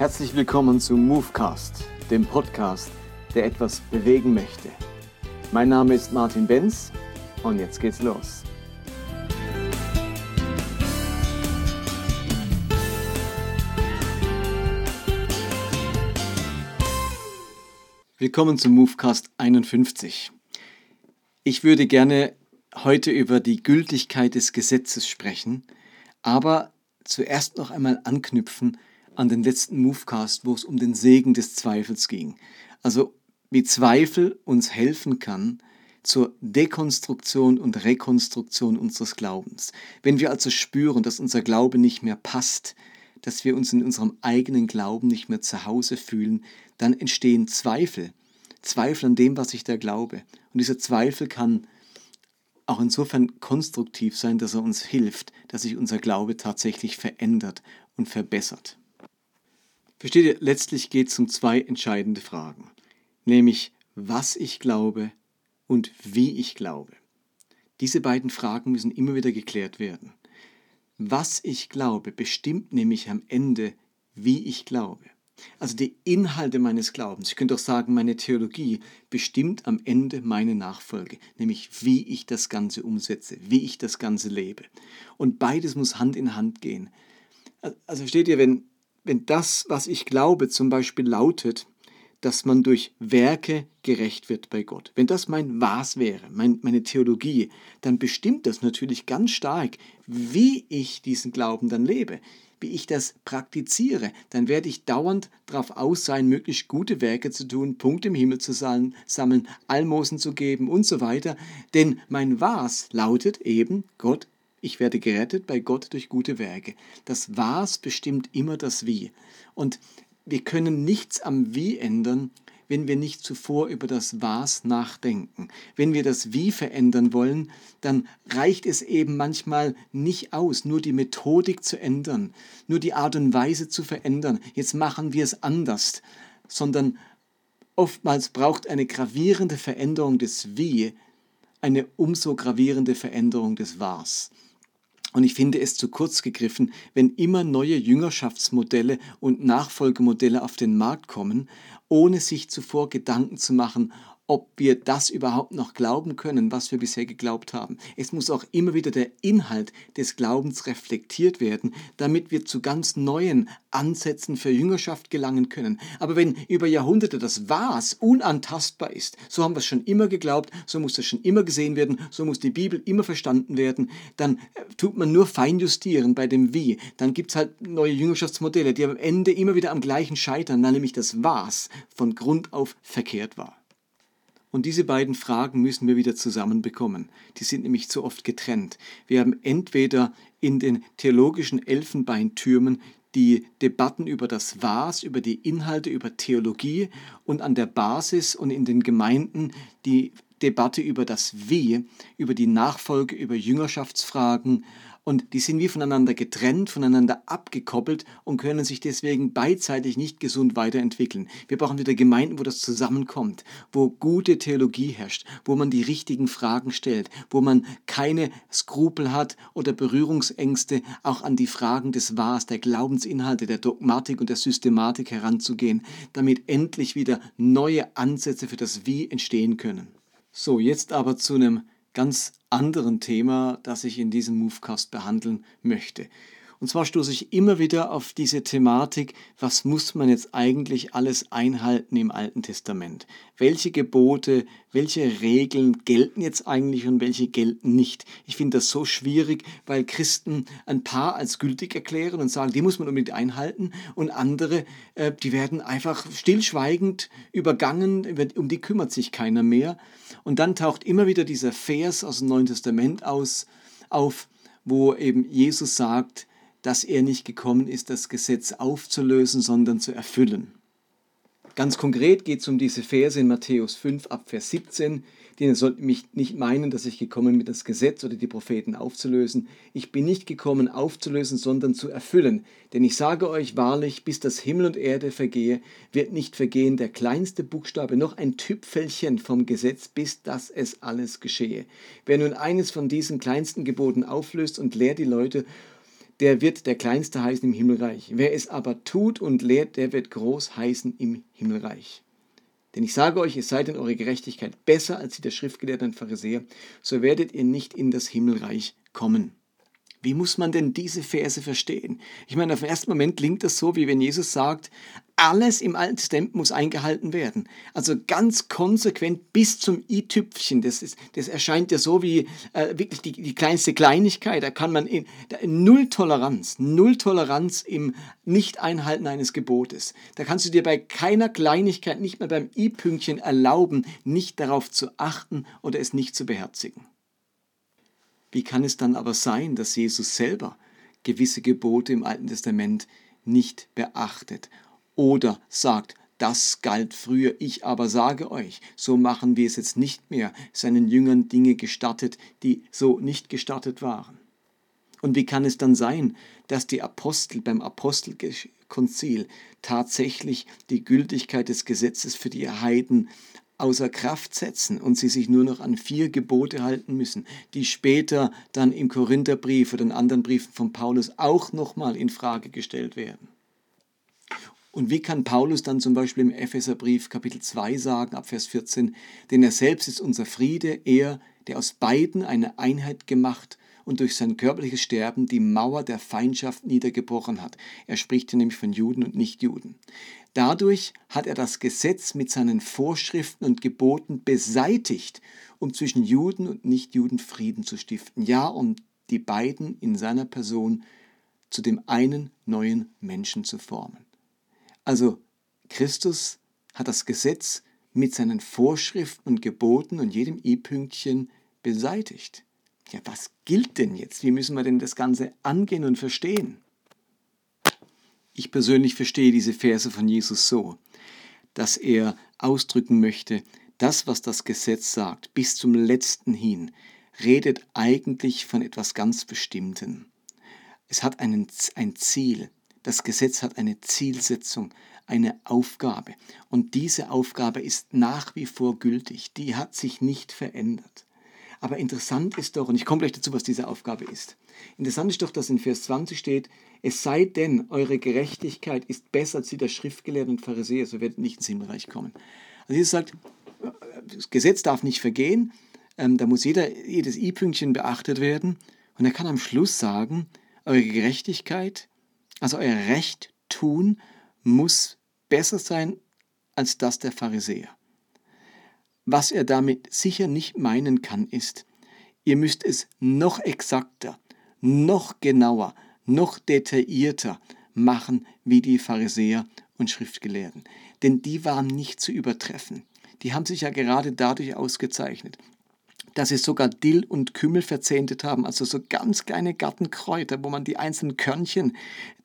Herzlich willkommen zu Movecast, dem Podcast, der etwas bewegen möchte. Mein Name ist Martin Benz und jetzt geht's los. Willkommen zum Movecast 51. Ich würde gerne heute über die Gültigkeit des Gesetzes sprechen, aber zuerst noch einmal anknüpfen an den letzten Movecast, wo es um den Segen des Zweifels ging. Also wie Zweifel uns helfen kann zur Dekonstruktion und Rekonstruktion unseres Glaubens. Wenn wir also spüren, dass unser Glaube nicht mehr passt, dass wir uns in unserem eigenen Glauben nicht mehr zu Hause fühlen, dann entstehen Zweifel. Zweifel an dem, was ich da glaube. Und dieser Zweifel kann auch insofern konstruktiv sein, dass er uns hilft, dass sich unser Glaube tatsächlich verändert und verbessert. Versteht ihr, letztlich geht es um zwei entscheidende Fragen, nämlich was ich glaube und wie ich glaube. Diese beiden Fragen müssen immer wieder geklärt werden. Was ich glaube, bestimmt nämlich am Ende, wie ich glaube. Also die Inhalte meines Glaubens, ich könnte auch sagen, meine Theologie bestimmt am Ende meine Nachfolge, nämlich wie ich das Ganze umsetze, wie ich das Ganze lebe. Und beides muss Hand in Hand gehen. Also versteht ihr, wenn, wenn das, was ich glaube, zum Beispiel lautet, dass man durch Werke gerecht wird bei Gott. Wenn das mein Was wäre, mein, meine Theologie, dann bestimmt das natürlich ganz stark, wie ich diesen Glauben dann lebe wie ich das praktiziere, dann werde ich dauernd darauf aus sein, möglichst gute Werke zu tun, Punkte im Himmel zu sammeln, Almosen zu geben und so weiter. Denn mein Was lautet eben, Gott, ich werde gerettet bei Gott durch gute Werke. Das Was bestimmt immer das Wie. Und wir können nichts am Wie ändern, wenn wir nicht zuvor über das Was nachdenken. Wenn wir das Wie verändern wollen, dann reicht es eben manchmal nicht aus, nur die Methodik zu ändern, nur die Art und Weise zu verändern. Jetzt machen wir es anders, sondern oftmals braucht eine gravierende Veränderung des Wie eine umso gravierende Veränderung des Was. Und ich finde es zu kurz gegriffen, wenn immer neue Jüngerschaftsmodelle und Nachfolgemodelle auf den Markt kommen, ohne sich zuvor Gedanken zu machen, ob wir das überhaupt noch glauben können, was wir bisher geglaubt haben. Es muss auch immer wieder der Inhalt des Glaubens reflektiert werden, damit wir zu ganz neuen Ansätzen für Jüngerschaft gelangen können. Aber wenn über Jahrhunderte das Was unantastbar ist, so haben wir es schon immer geglaubt, so muss das schon immer gesehen werden, so muss die Bibel immer verstanden werden, dann äh, tut man nur feinjustieren bei dem Wie. Dann gibt es halt neue Jüngerschaftsmodelle, die am Ende immer wieder am gleichen scheitern, nämlich das Was von Grund auf verkehrt war. Und diese beiden Fragen müssen wir wieder zusammenbekommen. Die sind nämlich zu oft getrennt. Wir haben entweder in den theologischen Elfenbeintürmen die Debatten über das Was, über die Inhalte, über Theologie und an der Basis und in den Gemeinden die Debatte über das Wie, über die Nachfolge, über Jüngerschaftsfragen und die sind wie voneinander getrennt, voneinander abgekoppelt und können sich deswegen beidseitig nicht gesund weiterentwickeln. Wir brauchen wieder Gemeinden, wo das zusammenkommt, wo gute Theologie herrscht, wo man die richtigen Fragen stellt, wo man keine Skrupel hat oder Berührungsängste, auch an die Fragen des Was, der Glaubensinhalte, der Dogmatik und der Systematik heranzugehen, damit endlich wieder neue Ansätze für das Wie entstehen können. So, jetzt aber zu einem ganz anderen Thema, das ich in diesem Movecast behandeln möchte. Und zwar stoße ich immer wieder auf diese Thematik, was muss man jetzt eigentlich alles einhalten im Alten Testament? Welche Gebote, welche Regeln gelten jetzt eigentlich und welche gelten nicht? Ich finde das so schwierig, weil Christen ein paar als gültig erklären und sagen, die muss man unbedingt einhalten und andere, äh, die werden einfach stillschweigend übergangen, um die kümmert sich keiner mehr. Und dann taucht immer wieder dieser Vers aus dem Neuen Testament aus, auf, wo eben Jesus sagt, dass er nicht gekommen ist, das Gesetz aufzulösen, sondern zu erfüllen. Ganz konkret geht es um diese Verse in Matthäus 5 ab Vers 17, denn ihr sollt mich nicht meinen, dass ich gekommen bin, das Gesetz oder die Propheten aufzulösen. Ich bin nicht gekommen aufzulösen, sondern zu erfüllen. Denn ich sage euch wahrlich, bis das Himmel und Erde vergehe, wird nicht vergehen der kleinste Buchstabe, noch ein Tüpfelchen vom Gesetz, bis dass es alles geschehe. Wer nun eines von diesen kleinsten Geboten auflöst und lehrt die Leute, der wird der Kleinste heißen im Himmelreich. Wer es aber tut und lehrt, der wird groß heißen im Himmelreich. Denn ich sage euch, es sei denn eure Gerechtigkeit besser als die der Schriftgelehrten und Pharisäer, so werdet ihr nicht in das Himmelreich kommen. Wie muss man denn diese Verse verstehen? Ich meine, auf den ersten Moment klingt das so, wie wenn Jesus sagt, alles im Alten Testament muss eingehalten werden. Also ganz konsequent bis zum i-Tüpfchen. Das, das erscheint ja so wie äh, wirklich die, die kleinste Kleinigkeit. Da kann man in, da, null Toleranz, null Toleranz im Nicht-Einhalten eines Gebotes. Da kannst du dir bei keiner Kleinigkeit, nicht mal beim i-Pünktchen erlauben, nicht darauf zu achten oder es nicht zu beherzigen. Wie kann es dann aber sein, dass Jesus selber gewisse Gebote im Alten Testament nicht beachtet oder sagt, das galt früher, ich aber sage euch, so machen wir es jetzt nicht mehr, seinen Jüngern Dinge gestattet, die so nicht gestattet waren. Und wie kann es dann sein, dass die Apostel beim Apostelkonzil tatsächlich die Gültigkeit des Gesetzes für die Heiden außer Kraft setzen und sie sich nur noch an vier Gebote halten müssen, die später dann im Korintherbrief oder in anderen Briefen von Paulus auch nochmal in Frage gestellt werden. Und wie kann Paulus dann zum Beispiel im Epheserbrief Kapitel 2 sagen, ab Vers 14, denn er selbst ist unser Friede, er, der aus beiden eine Einheit gemacht und durch sein körperliches Sterben die Mauer der Feindschaft niedergebrochen hat. Er spricht hier nämlich von Juden und Nichtjuden. Dadurch hat er das Gesetz mit seinen Vorschriften und Geboten beseitigt, um zwischen Juden und Nichtjuden Frieden zu stiften. Ja, um die beiden in seiner Person zu dem einen neuen Menschen zu formen. Also Christus hat das Gesetz mit seinen Vorschriften und Geboten und jedem i-Pünktchen beseitigt. Ja, was gilt denn jetzt? Wie müssen wir denn das Ganze angehen und verstehen? Ich persönlich verstehe diese Verse von Jesus so, dass er ausdrücken möchte, das, was das Gesetz sagt, bis zum letzten hin, redet eigentlich von etwas ganz Bestimmten. Es hat einen, ein Ziel. Das Gesetz hat eine Zielsetzung, eine Aufgabe. Und diese Aufgabe ist nach wie vor gültig. Die hat sich nicht verändert. Aber interessant ist doch, und ich komme gleich dazu, was diese Aufgabe ist. Interessant ist doch, dass in Vers 20 steht, es sei denn, eure Gerechtigkeit ist besser als die der Schriftgelehrten und Pharisäer, so werdet ihr nicht ins Himmelreich kommen. Also Jesus sagt, das Gesetz darf nicht vergehen, ähm, da muss jeder, jedes i-Pünktchen beachtet werden. Und er kann am Schluss sagen, eure Gerechtigkeit, also euer Recht tun, muss besser sein als das der Pharisäer. Was er damit sicher nicht meinen kann, ist, ihr müsst es noch exakter, noch genauer, noch detaillierter machen wie die Pharisäer und Schriftgelehrten. Denn die waren nicht zu übertreffen. Die haben sich ja gerade dadurch ausgezeichnet, dass sie sogar Dill und Kümmel verzehntet haben, also so ganz kleine Gartenkräuter, wo man die einzelnen Körnchen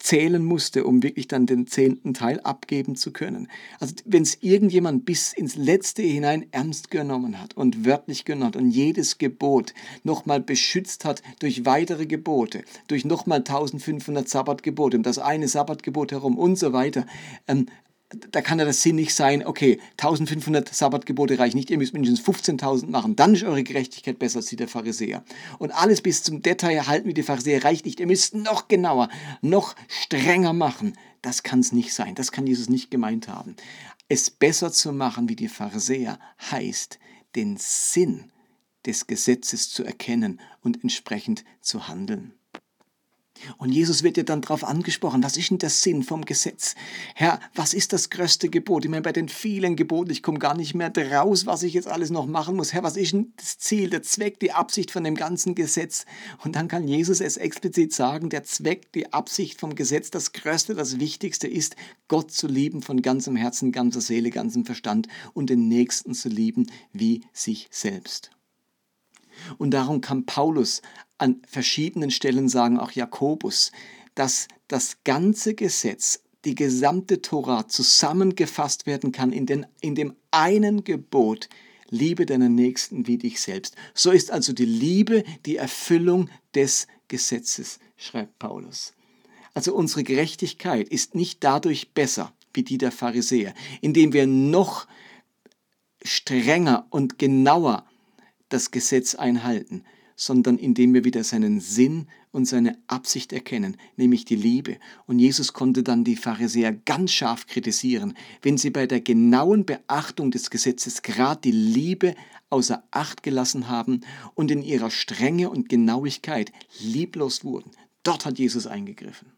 zählen musste, um wirklich dann den zehnten Teil abgeben zu können. Also wenn es irgendjemand bis ins Letzte hinein ernst genommen hat und wörtlich genommen hat und jedes Gebot nochmal beschützt hat durch weitere Gebote, durch nochmal 1500 Sabbatgebote, um das eine Sabbatgebot herum und so weiter, ähm, da kann ja das Sinn nicht sein, okay, 1500 Sabbatgebote reichen nicht, ihr müsst mindestens 15.000 machen, dann ist eure Gerechtigkeit besser als die der Pharisäer. Und alles bis zum Detail erhalten wie die Pharisäer reicht nicht, ihr müsst noch genauer, noch strenger machen. Das kann es nicht sein, das kann Jesus nicht gemeint haben. Es besser zu machen wie die Pharisäer heißt, den Sinn des Gesetzes zu erkennen und entsprechend zu handeln. Und Jesus wird ja dann darauf angesprochen, was ist denn der Sinn vom Gesetz? Herr, was ist das größte Gebot? Ich meine, bei den vielen Geboten, ich komme gar nicht mehr draus, was ich jetzt alles noch machen muss. Herr, was ist denn das Ziel, der Zweck, die Absicht von dem ganzen Gesetz? Und dann kann Jesus es explizit sagen, der Zweck, die Absicht vom Gesetz, das Größte, das Wichtigste ist, Gott zu lieben von ganzem Herzen, ganzer Seele, ganzem Verstand und den Nächsten zu lieben wie sich selbst. Und darum kann Paulus an verschiedenen Stellen sagen, auch Jakobus, dass das ganze Gesetz, die gesamte Tora zusammengefasst werden kann in, den, in dem einen Gebot, liebe deinen Nächsten wie dich selbst. So ist also die Liebe die Erfüllung des Gesetzes, schreibt Paulus. Also unsere Gerechtigkeit ist nicht dadurch besser wie die der Pharisäer, indem wir noch strenger und genauer das Gesetz einhalten, sondern indem wir wieder seinen Sinn und seine Absicht erkennen, nämlich die Liebe. Und Jesus konnte dann die Pharisäer ganz scharf kritisieren, wenn sie bei der genauen Beachtung des Gesetzes gerade die Liebe außer Acht gelassen haben und in ihrer Strenge und Genauigkeit lieblos wurden. Dort hat Jesus eingegriffen.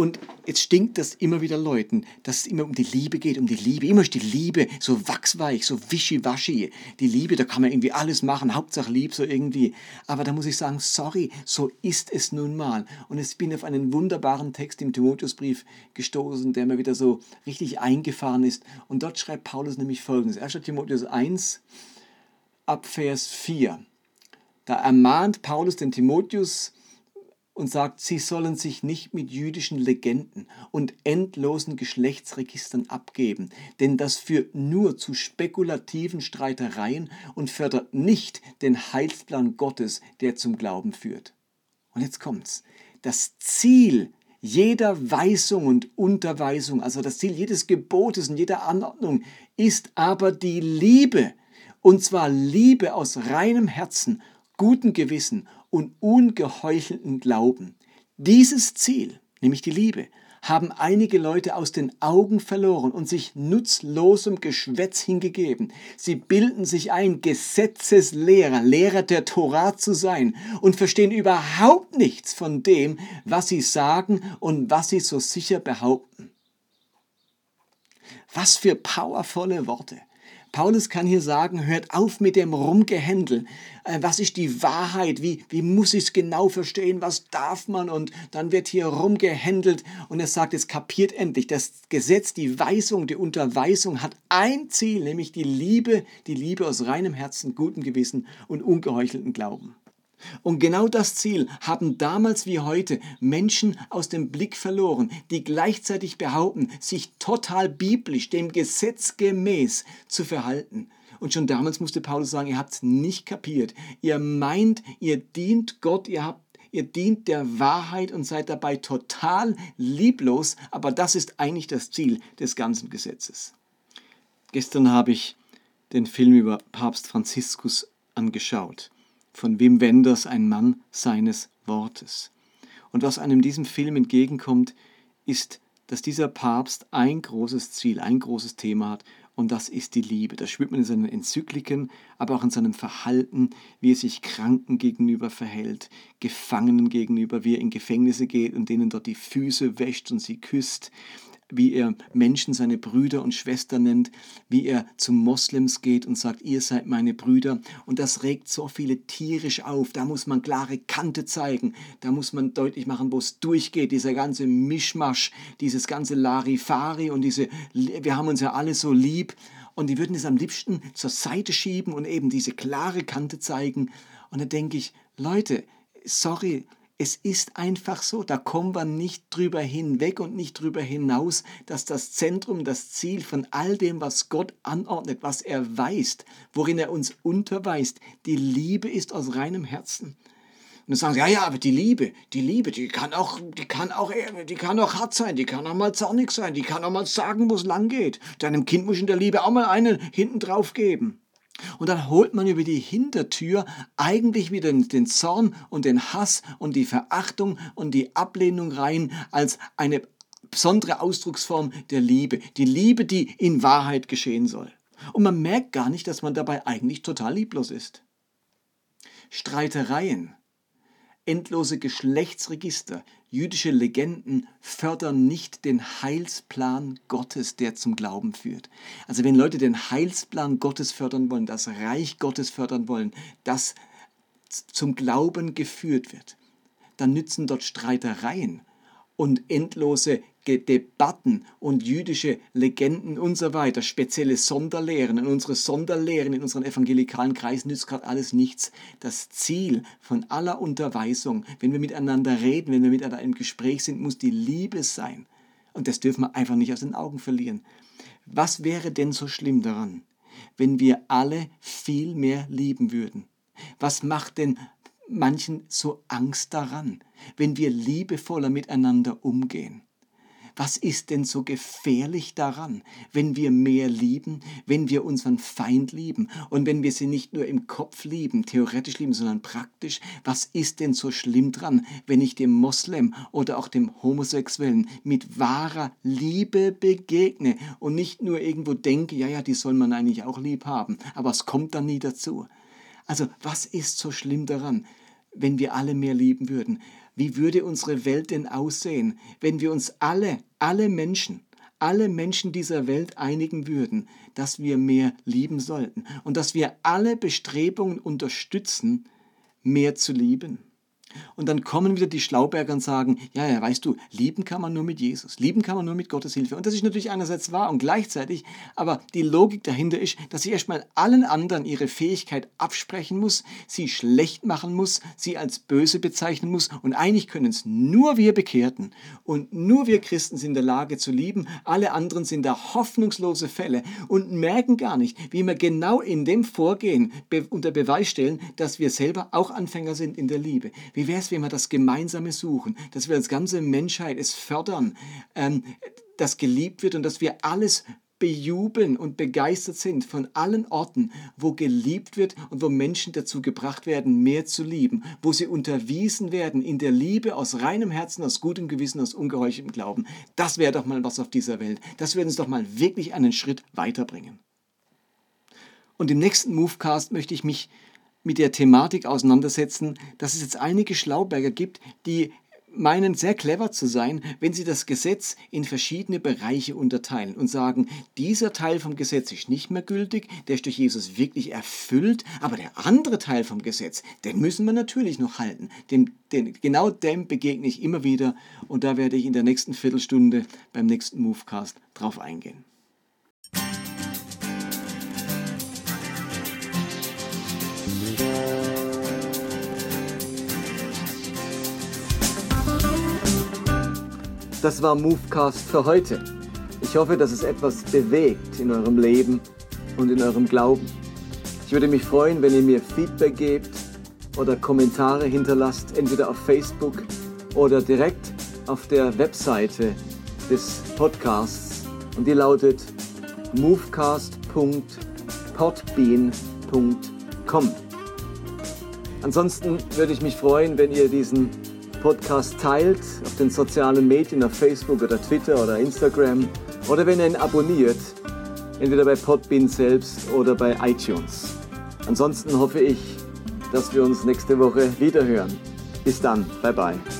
Und jetzt stinkt das immer wieder Leuten, dass es immer um die Liebe geht, um die Liebe. Immer ist die Liebe so wachsweich, so wischiwaschi. Die Liebe, da kann man irgendwie alles machen, Hauptsache lieb so irgendwie. Aber da muss ich sagen, sorry, so ist es nun mal. Und ich bin auf einen wunderbaren Text im Timotheusbrief gestoßen, der mir wieder so richtig eingefahren ist. Und dort schreibt Paulus nämlich folgendes. 1. Timotheus 1 ab Vers 4. Da ermahnt Paulus den Timotheus, und sagt, sie sollen sich nicht mit jüdischen Legenden und endlosen Geschlechtsregistern abgeben, denn das führt nur zu spekulativen Streitereien und fördert nicht den Heilsplan Gottes, der zum Glauben führt. Und jetzt kommt's. Das Ziel jeder Weisung und Unterweisung, also das Ziel jedes Gebotes und jeder Anordnung, ist aber die Liebe. Und zwar Liebe aus reinem Herzen, gutem Gewissen und ungeheuchelten Glauben. Dieses Ziel, nämlich die Liebe, haben einige Leute aus den Augen verloren und sich nutzlosem Geschwätz hingegeben. Sie bilden sich ein, Gesetzeslehrer, Lehrer der Torah zu sein und verstehen überhaupt nichts von dem, was sie sagen und was sie so sicher behaupten. Was für powervolle Worte. Paulus kann hier sagen, hört auf mit dem Rumgehändel. Äh, was ist die Wahrheit? Wie, wie muss ich es genau verstehen? Was darf man? Und dann wird hier rumgehändelt und er sagt, es kapiert endlich. Das Gesetz, die Weisung, die Unterweisung hat ein Ziel, nämlich die Liebe, die Liebe aus reinem Herzen, gutem Gewissen und ungeheuchelten Glauben. Und genau das Ziel haben damals wie heute Menschen aus dem Blick verloren, die gleichzeitig behaupten, sich total biblisch, dem Gesetz gemäß zu verhalten. Und schon damals musste Paulus sagen, ihr habt es nicht kapiert. Ihr meint, ihr dient Gott, ihr habt Ihr dient der Wahrheit und seid dabei total lieblos, aber das ist eigentlich das Ziel des ganzen Gesetzes. Gestern habe ich den Film über Papst Franziskus angeschaut von Wim Wenders Ein Mann seines Wortes. Und was einem diesem Film entgegenkommt, ist, dass dieser Papst ein großes Ziel, ein großes Thema hat, und das ist die Liebe. Das spürt man in seinen Enzykliken, aber auch in seinem Verhalten, wie er sich Kranken gegenüber verhält, Gefangenen gegenüber, wie er in Gefängnisse geht und denen dort die Füße wäscht und sie küsst, wie er Menschen seine Brüder und Schwestern nennt, wie er zu Moslems geht und sagt, ihr seid meine Brüder. Und das regt so viele tierisch auf. Da muss man klare Kante zeigen. Da muss man deutlich machen, wo es durchgeht. Dieser ganze Mischmasch, dieses ganze Larifari und diese, wir haben uns ja alle so lieb. Und die würden es am liebsten zur Seite schieben und eben diese klare Kante zeigen. Und da denke ich, Leute, sorry, es ist einfach so, da kommen wir nicht drüber hinweg und nicht drüber hinaus, dass das Zentrum, das Ziel von all dem, was Gott anordnet, was er weist, worin er uns unterweist, die Liebe ist aus reinem Herzen. Und dann sagen sie, ja, ja, aber die Liebe, die Liebe, die kann auch, die kann auch, die kann auch hart sein, die kann auch mal zornig sein, die kann auch mal sagen, wo es lang geht. Deinem Kind muss in der Liebe auch mal einen hinten drauf geben. Und dann holt man über die Hintertür eigentlich wieder den Zorn und den Hass und die Verachtung und die Ablehnung rein als eine besondere Ausdrucksform der Liebe. Die Liebe, die in Wahrheit geschehen soll. Und man merkt gar nicht, dass man dabei eigentlich total lieblos ist. Streitereien, endlose Geschlechtsregister, jüdische Legenden fördern nicht den Heilsplan Gottes, der zum Glauben führt. Also wenn Leute den Heilsplan Gottes fördern wollen, das Reich Gottes fördern wollen, das zum Glauben geführt wird, dann nützen dort Streitereien und endlose Debatten und jüdische Legenden und so weiter, spezielle Sonderlehren. Und unsere Sonderlehren in unseren evangelikalen Kreisen nützt gerade alles nichts. Das Ziel von aller Unterweisung, wenn wir miteinander reden, wenn wir miteinander im Gespräch sind, muss die Liebe sein. Und das dürfen wir einfach nicht aus den Augen verlieren. Was wäre denn so schlimm daran, wenn wir alle viel mehr lieben würden? Was macht denn manchen so Angst daran, wenn wir liebevoller miteinander umgehen? Was ist denn so gefährlich daran, wenn wir mehr lieben, wenn wir unseren Feind lieben und wenn wir sie nicht nur im Kopf lieben, theoretisch lieben, sondern praktisch? Was ist denn so schlimm dran, wenn ich dem Moslem oder auch dem Homosexuellen mit wahrer Liebe begegne und nicht nur irgendwo denke, ja, ja, die soll man eigentlich auch lieb haben, aber es kommt dann nie dazu. Also was ist so schlimm daran, wenn wir alle mehr lieben würden? Wie würde unsere Welt denn aussehen, wenn wir uns alle, alle Menschen, alle Menschen dieser Welt einigen würden, dass wir mehr lieben sollten und dass wir alle Bestrebungen unterstützen, mehr zu lieben? Und dann kommen wieder die Schlauberger und sagen, ja, ja, weißt du, lieben kann man nur mit Jesus, lieben kann man nur mit Gottes Hilfe. Und das ist natürlich einerseits wahr und gleichzeitig, aber die Logik dahinter ist, dass ich erstmal allen anderen ihre Fähigkeit absprechen muss, sie schlecht machen muss, sie als böse bezeichnen muss. Und eigentlich können es nur wir Bekehrten und nur wir Christen sind in der Lage zu lieben. Alle anderen sind da hoffnungslose Fälle und merken gar nicht, wie wir genau in dem Vorgehen unter Beweis stellen, dass wir selber auch Anfänger sind in der Liebe. Wie wäre es, wenn wir das Gemeinsame suchen, dass wir als ganze Menschheit es fördern, ähm, dass geliebt wird und dass wir alles bejubeln und begeistert sind von allen Orten, wo geliebt wird und wo Menschen dazu gebracht werden, mehr zu lieben, wo sie unterwiesen werden in der Liebe aus reinem Herzen, aus gutem Gewissen, aus ungeheucheltem Glauben. Das wäre doch mal was auf dieser Welt. Das würde uns doch mal wirklich einen Schritt weiterbringen. Und im nächsten Movecast möchte ich mich mit der Thematik auseinandersetzen, dass es jetzt einige Schlauberger gibt, die meinen sehr clever zu sein, wenn sie das Gesetz in verschiedene Bereiche unterteilen und sagen, dieser Teil vom Gesetz ist nicht mehr gültig, der ist durch Jesus wirklich erfüllt, aber der andere Teil vom Gesetz, den müssen wir natürlich noch halten. Den, den, genau dem begegne ich immer wieder und da werde ich in der nächsten Viertelstunde beim nächsten Movecast drauf eingehen. Das war Movecast für heute. Ich hoffe, dass es etwas bewegt in eurem Leben und in eurem Glauben. Ich würde mich freuen, wenn ihr mir Feedback gebt oder Kommentare hinterlasst, entweder auf Facebook oder direkt auf der Webseite des Podcasts. Und die lautet movecast.podbean.com. Ansonsten würde ich mich freuen, wenn ihr diesen Podcast teilt auf den sozialen Medien, auf Facebook oder Twitter oder Instagram oder wenn ihr ihn abonniert, entweder bei Podbean selbst oder bei iTunes. Ansonsten hoffe ich, dass wir uns nächste Woche wiederhören. Bis dann, bye bye.